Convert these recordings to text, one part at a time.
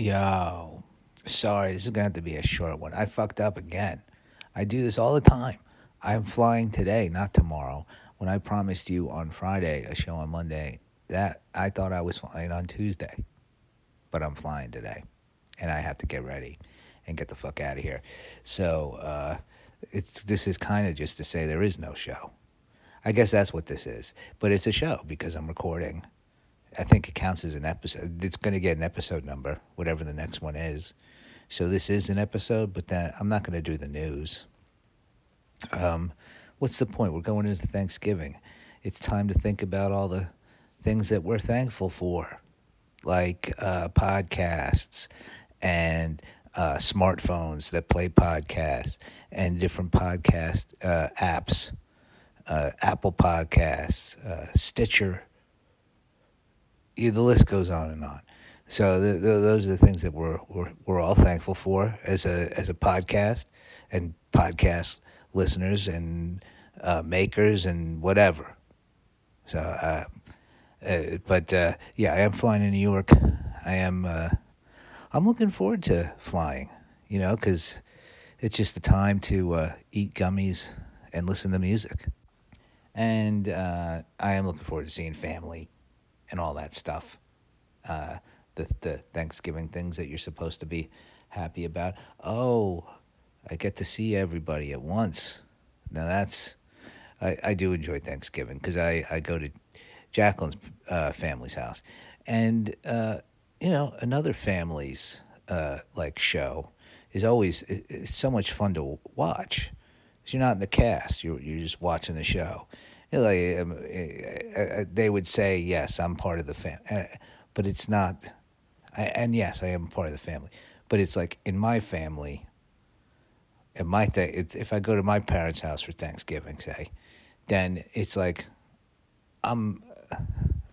Yo, sorry, this is gonna have to be a short one. I fucked up again. I do this all the time. I'm flying today, not tomorrow. When I promised you on Friday a show on Monday, that I thought I was flying on Tuesday, but I'm flying today, and I have to get ready and get the fuck out of here. So uh, it's this is kind of just to say there is no show. I guess that's what this is, but it's a show because I'm recording. I think it counts as an episode. It's going to get an episode number, whatever the next one is. So this is an episode, but then I'm not going to do the news. Um, what's the point? We're going into Thanksgiving. It's time to think about all the things that we're thankful for, like uh, podcasts and uh, smartphones that play podcasts and different podcast uh, apps, uh, Apple Podcasts, uh, Stitcher. Yeah, the list goes on and on. So the, the, those are the things that we're, we're we're all thankful for as a as a podcast and podcast listeners and uh, makers and whatever. So, uh, uh, but uh, yeah, I am flying to New York. I am. Uh, I'm looking forward to flying. You know, because it's just the time to uh, eat gummies and listen to music. And I am looking forward to seeing family and all that stuff. the the Thanksgiving things that you're supposed to be happy about. Oh, I get to see everybody at once. Now that's I, I do enjoy Thanksgiving because I, I go to Jacqueline's uh, family's house, and uh, you know another family's uh, like show is always it's so much fun to watch. Cause you're not in the cast; you're you're just watching the show. Know, like um, uh, uh, they would say, "Yes, I'm part of the family," uh, but it's not. And yes, I am part of the family, but it's like in my family, in my th- if I go to my parents' house for Thanksgiving, say, then it's like I'm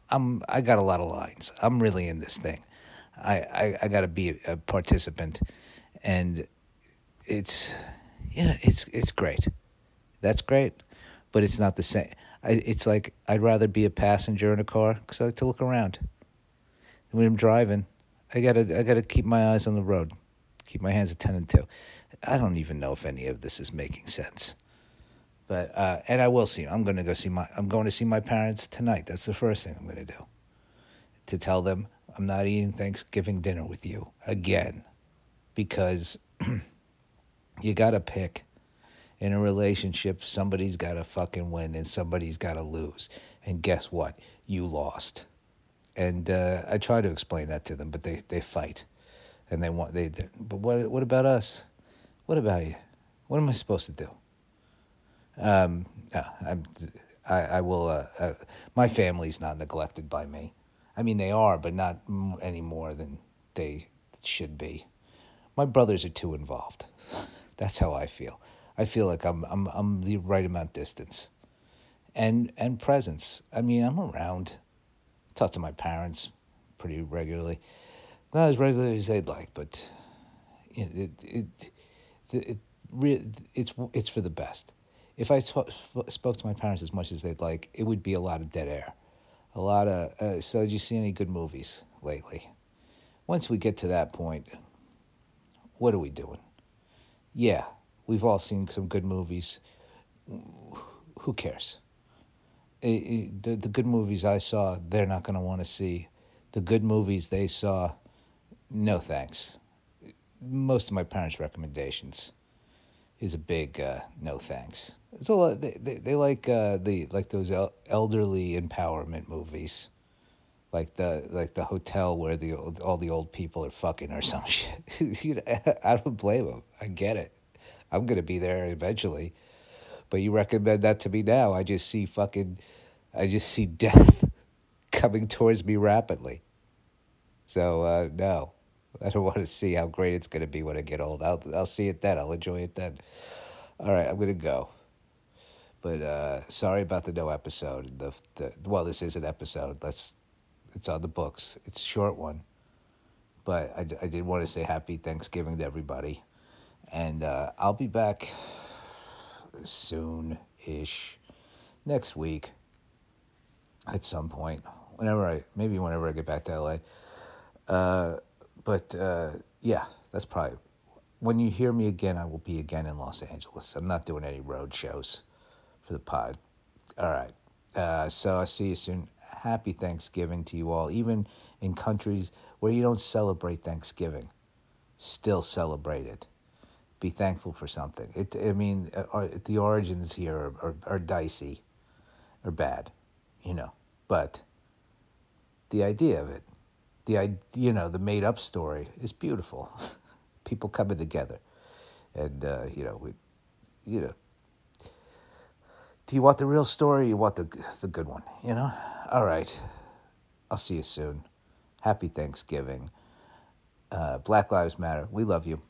I'm I got a lot of lines. I'm really in this thing. I I, I got to be a, a participant, and it's yeah, it's it's great. That's great, but it's not the same. It's like I'd rather be a passenger in a car because I like to look around. When I'm driving, I gotta I gotta keep my eyes on the road, keep my hands attended to. I don't even know if any of this is making sense. But uh, and I will see. I'm to go see my. I'm going to see my parents tonight. That's the first thing I'm to do. To tell them I'm not eating Thanksgiving dinner with you again, because you got to pick. In a relationship, somebody's got to fucking win and somebody's got to lose. And guess what? You lost. And uh, I try to explain that to them, but they, they fight, and they want they. But what what about us? What about you? What am I supposed to do? Um, I'm, I, I will. Uh, uh, my family's not neglected by me. I mean, they are, but not any more than they should be. My brothers are too involved. That's how I feel. I feel like I'm I'm I'm the right amount distance, and and presence. I mean, I'm around. Talk to my parents pretty regularly, not as regularly as they'd like, but it it it, it, it it's it's for the best if I spoke to my parents as much as they'd like, it would be a lot of dead air. A lot of. Uh, so, did you see any good movies lately? Once we get to that point, what are we doing? Yeah, we've all seen some good movies. Who cares? It, it, the, the good movies I saw, they're not going to want to see. The good movies they saw, no thanks. Most of my parents' recommendations is a big uh, no thanks. It's a lot. They they, they like uh, the like those el- elderly empowerment movies, like the like the hotel where the old, all the old people are fucking or some shit. you know, I don't blame them. I get it. I'm gonna be there eventually, but you recommend that to me now. I just see fucking, I just see death coming towards me rapidly. So uh, no, I don't want to see how great it's gonna be when I get old. I'll I'll see it then. I'll enjoy it then. All right, I'm gonna go. But uh, sorry about the no episode. The, the well, this is an episode. Let's. It's on the books. It's a short one, but I, I did want to say happy Thanksgiving to everybody, and uh, I'll be back soon ish next week at some point whenever I maybe whenever I get back to LA. Uh, but uh, yeah, that's probably when you hear me again. I will be again in Los Angeles. I'm not doing any road shows for the pod. All right. Uh, so I'll see you soon. Happy Thanksgiving to you all, even in countries where you don't celebrate Thanksgiving. Still celebrate it. Be thankful for something. It. I mean, uh, the origins here are, are, are dicey, or bad, you know. But the idea of it, the you know, the made up story is beautiful. People coming together, and uh, you know, we, you know. Do you want the real story? Or you want the the good one? You know. All right. I'll see you soon. Happy Thanksgiving. Uh, Black Lives Matter. We love you.